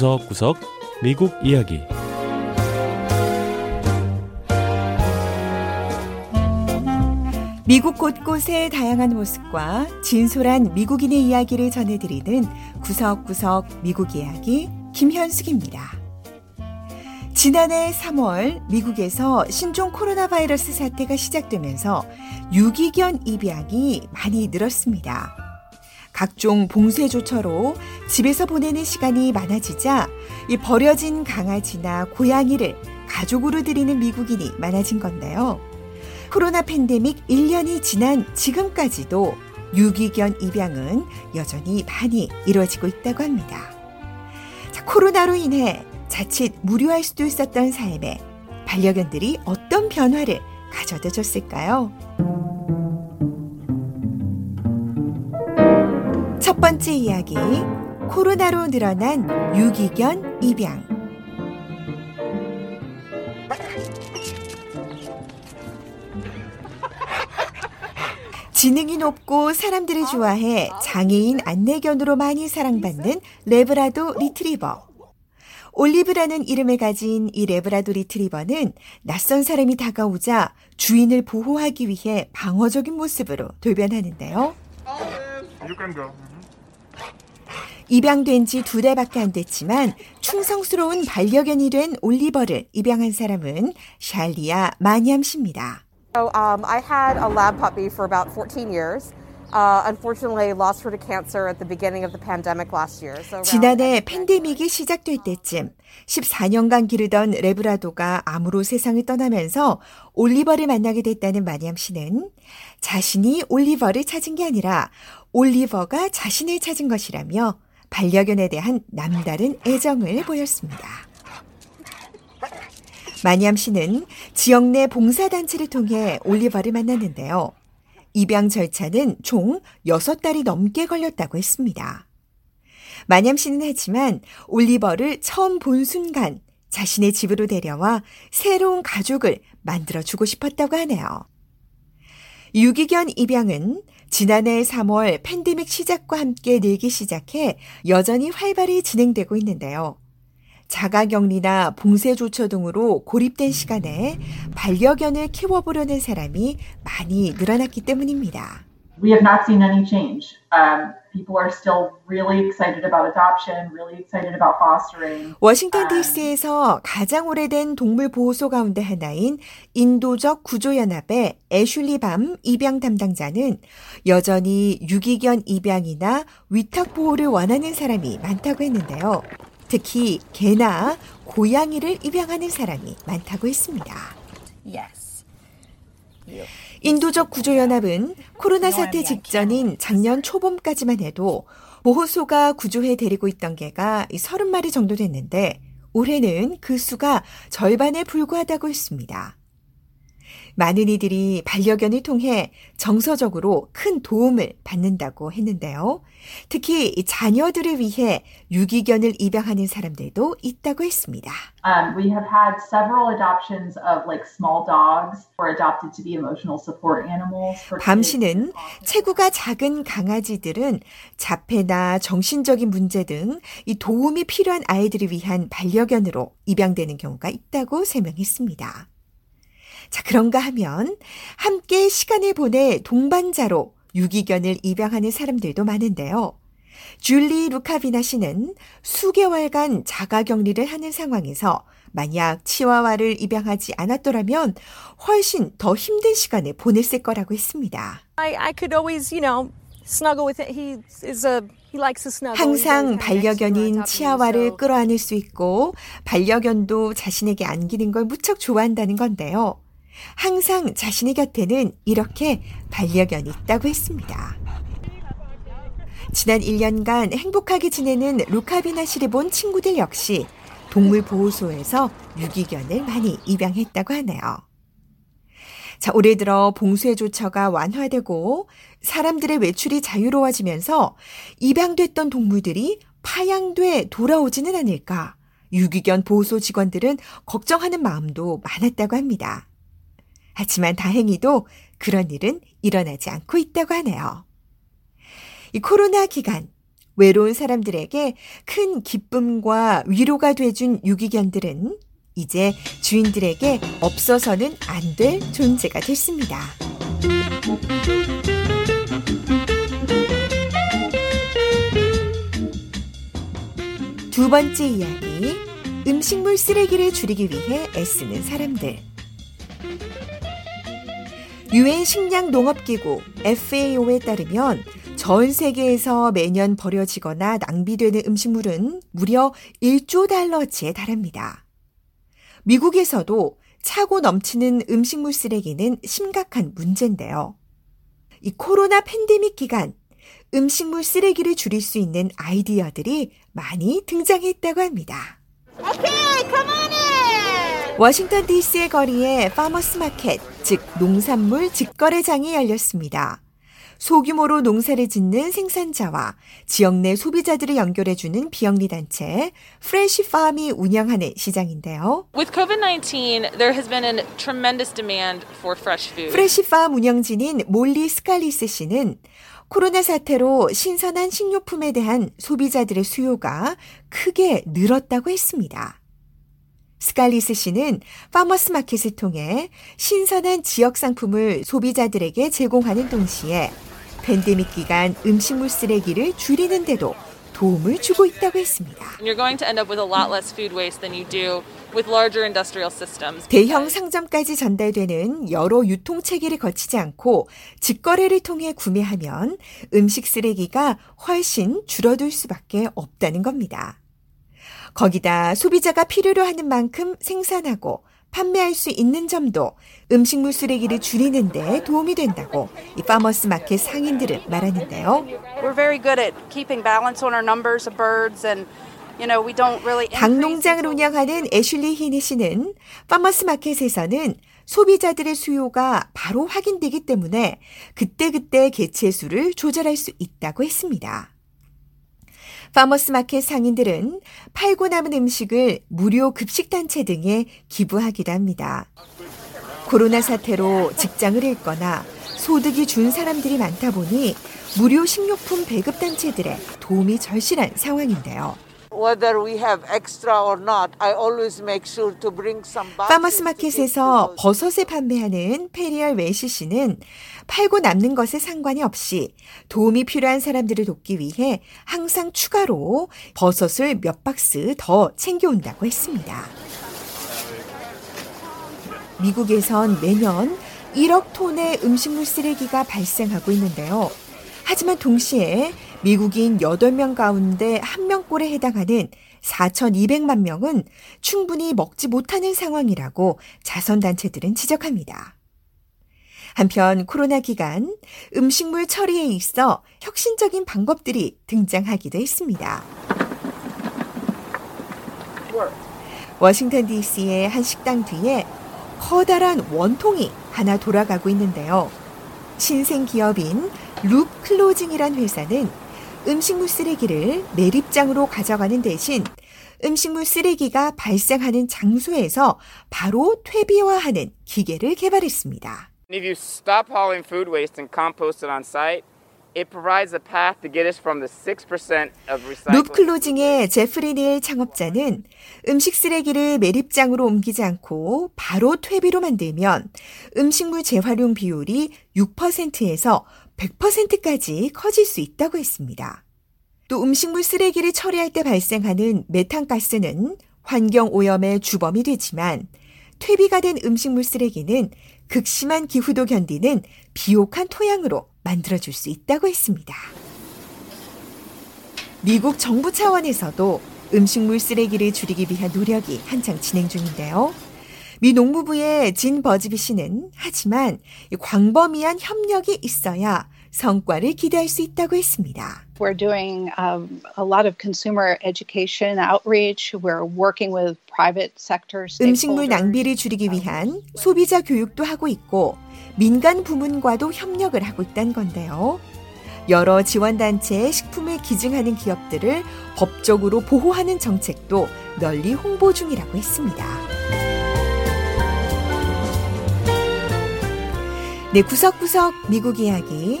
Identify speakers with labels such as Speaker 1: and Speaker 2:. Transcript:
Speaker 1: 구석구석 미국 이야기
Speaker 2: 미국 곳곳의 다양한 모습과 진솔한 미국인의 이야기를 전해드리는 구석구석 미국 이야기 김현숙입니다. 지난해 3월 미국에서 신종 코로나 바이러스 사태가 시작되면서 유기견 입양이 많이 늘었습니다. 각종 봉쇄 조처로 집에서 보내는 시간이 많아지자 이 버려진 강아지나 고양이를 가족으로 들이는 미국인이 많아진 건데요. 코로나 팬데믹 1년이 지난 지금까지도 유기견 입양은 여전히 많이 이루어지고 있다고 합니다. 자, 코로나로 인해 자칫 무료할 수도 있었던 삶에 반려견들이 어떤 변화를 가져다 줬을까요? 첫 번째 이야기, 코로나로 늘어난 유기견 입양. 지능이 높고 사람들을 좋아해 장애인 안내견으로 많이 사랑받는 레브라도 리트리버. 올리브라는 이름을 가진 이 레브라도 리트리버는 낯선 사람이 다가오자 주인을 보호하기 위해 방어적인 모습으로 돌변하는데요. 입양된 지 두 달밖에 안 됐지만 충성스러운 반려견이 된 올리버를 입양한 사람은 샬리아 마니암 씨입니다.
Speaker 3: So um, I had a lab puppy for about 14 years. Uh, unfortunately, lost her to cancer at the beginning of the pandemic last year. So
Speaker 2: 지난해 팬데믹이 시작될 때쯤 14년간 기르던 레브라도가 암으로 세상을 떠나면서 올리버를 만나게 됐다는 마니암 씨는 자신이 올리버를 찾은 게 아니라 올리버가 자신을 찾은 것이라며 반려견에 대한 남다른 애정을 보였습니다. 마니암 씨는 지역 내 봉사단체를 통해 올리버를 만났는데요. 입양 절차는 총 6달이 넘게 걸렸다고 했습니다. 마냠 씨는 하지만 올리버를 처음 본 순간 자신의 집으로 데려와 새로운 가족을 만들어주고 싶었다고 하네요. 유기견 입양은 지난해 3월 팬데믹 시작과 함께 늘기 시작해 여전히 활발히 진행되고 있는데요. 자가격리나 봉쇄조처 등으로 고립된 시간에 반려견을 키워보려는 사람이 많이 늘어났기 때문입니다.
Speaker 4: we have not seen any change. Um, people are still really excited about adoption, really excited about fostering.
Speaker 2: 워싱턴 DC에서 가장 오래된 동물 보호소 가운데 하나인 인도적 구조연합의 애슐리 밤 입양 담당자는 여전히 유기견 입양이나 위탁 보호를 원하는 사람이 많다고 했는데요. 특히 개나 고양이를 입양하는 사람이 많다고 했습니다. 인도적 구조연합은 코로나 사태 직전인 작년 초봄까지만 해도 보호소가 구조해 데리고 있던 개가 30마리 정도 됐는데 올해는 그 수가 절반에 불과하다고 했습니다. 많은 이들이 반려견을 통해 정서적으로 큰 도움을 받는다고 했는데요. 특히 이 자녀들을 위해 유기견을 입양하는 사람들도 있다고 했습니다.
Speaker 4: Um, we have had several adoptions of like small dogs were adopted to be emotional support animals.
Speaker 2: 밤. 씨는 체구가 작은 강아지들은 자폐나 정신적인 문제 등 이 도움이 필요한 아이들을 위한 반려견으로 입양되는 경우가 있다고 설명했습니다. 자, 그런가 하면 함께 시간을 보내 동반자로 유기견을 입양하는 사람들도 많은데요. 줄리 루카비나 씨는 수개월간 자가 격리를 하는 상황에서 만약 치와와를 입양하지 않았더라면 훨씬 더 힘든 시간을 보냈을 거라고 했습니다. 항상 반려견인 치아와를 끌어안을 수 있고 반려견도 자신에게 안기는 걸 무척 좋아한다는 건데요. 항상 자신의 곁에는 이렇게 반려견이 있다고 했습니다. 지난 1년간 행복하게 지내는 루카비나 씨를 본 친구들 역시 동물 보호소에서 유기견을 많이 입양했다고 하네요. 자, 올해 들어 봉쇄 조처가 완화되고 사람들의 외출이 자유로워지면서 입양됐던 동물들이 파양돼 돌아오지는 않을까. 유기견 보호소 직원들은 걱정하는 마음도 많았다고 합니다. 하지만 다행히도 그런 일은 일어나지 않고 있다고 하네요. 이 코로나 기간 외로운 사람들에게 큰 기쁨과 위로가 돼준 유기견들은 이제 주인들에게 없어서는 안 될 존재가 됐습니다. 두 번째 이야기. 음식물 쓰레기를 줄이기 위해 애쓰는 사람들. 유엔 식량 농업기구 FAO에 따르면 전 세계에서 매년 버려지거나 낭비되는 음식물은 무려 1조 달러치에 달합니다. 미국에서도 차고 넘치는 음식물 쓰레기는 심각한 문제인데요. 이 코로나 팬데믹 기간 음식물 쓰레기를 줄일 수 있는 아이디어들이 많이 등장했다고 합니다. 워싱턴 DC의 거리에 farmers market, 즉 농산물 직거래장이 열렸습니다. 소규모로 농사를 짓는 생산자와 지역 내 소비자들을 연결해주는 비영리 단체 프레시 팜이 운영하는 시장인데요.
Speaker 5: With COVID 19, there has been a tremendous demand for fresh food.
Speaker 2: 프레시 팜 운영진인 몰리 스칼리스 씨는 코로나 사태로 신선한 식료품에 대한 소비자들의 수요가 크게 늘었다고 했습니다. 스칼리스 씨는 farmers market을 통해 신선한 지역 상품을 소비자들에게 제공하는 동시에 팬데믹 기간 음식물 쓰레기를 줄이는데도 도움을 주고 있다고 했습니다. 대형 상점까지 전달되는 여러 유통 체계를 거치지 않고 직거래를 통해 구매하면 음식 쓰레기가 훨씬 줄어들 수밖에 없다는 겁니다. 거기다 소비자가 필요로 하는 만큼 생산하고 판매할 수 있는 점도 음식물 쓰레기를 줄이는 데 도움이 된다고 이 farmers market 상인들은 말하는데요. 닭농장을 운영하는 애슐리 히니 씨는 farmers market에서는 소비자들의 수요가 바로 확인되기 때문에 그때그때 개체 수를 조절할 수 있다고 했습니다. farmers market 상인들은 팔고 남은 음식을 무료 급식단체 등에 기부하기도 합니다. 코로나 사태로 직장을 잃거나 소득이 준 사람들이 많다 보니 무료 식료품 배급단체들의 도움이 절실한 상황인데요.
Speaker 6: Whether we have extra or not, I always make sure to bring some
Speaker 2: farmers market에서 버섯을 판매하는 페리얼 웨시 씨는 팔고 남는 것에 상관이 없이 도움이 필요한 사람들을 돕기 위해 항상 추가로 버섯을 몇 박스 더 챙겨온다고 했습니다. 미국에선 매년 1억 톤의 음식물 쓰레기가 발생하고 있는데요. 하지만 동시에 미국인 8명 가운데 1명꼴에 해당하는 4,200만 명은 충분히 먹지 못하는 상황이라고 자선단체들은 지적합니다. 한편 코로나 기간 음식물 처리에 있어 혁신적인 방법들이 등장하기도 했습니다. 워싱턴 DC의 한 식당 뒤에 커다란 원통이 하나 돌아가고 있는데요. 신생 기업인 Loop Closing이란 회사는 음식물 쓰레기를 매립장으로 가져가는 대신 음식물 쓰레기가 발생하는 장소에서 바로 퇴비화하는 기계를 개발했습니다.
Speaker 7: If you stop hauling food waste and compost it on site, it provides a path to get us from the 6% of recycling.
Speaker 2: Loop Closing의 제프리 닐 창업자는 음식 쓰레기를 매립장으로 옮기지 않고 바로 퇴비로 만들면 음식물 재활용 비율이 6%에서 100%까지 커질 수 있다고 했습니다. 또 음식물 쓰레기를 처리할 때 발생하는 메탄가스는 환경 오염의 주범이 되지만 퇴비가 된 음식물 쓰레기는 극심한 기후도 견디는 비옥한 토양으로 만들어줄 수 있다고 했습니다. 미국 정부 차원에서도 음식물 쓰레기를 줄이기 위한 노력이 한창 진행 중인데요. 미 농무부의 진 버즈비 씨는 하지만 광범위한 협력이 있어야 성과를 기대할 수 있다고 했습니다.
Speaker 8: We're doing um, a lot of consumer education outreach. We're working with private sector
Speaker 2: 음식물. 낭비를 줄이기 위한 소비자 교육도 하고 있고 민간 부문과도 협력을 하고 있다는 건데요. 여러 지원단체의 식품을 기증하는 기업들을 법적으로 보호하는 정책도 널리 홍보 중이라고 했습니다. 네, 구석구석 미국 이야기.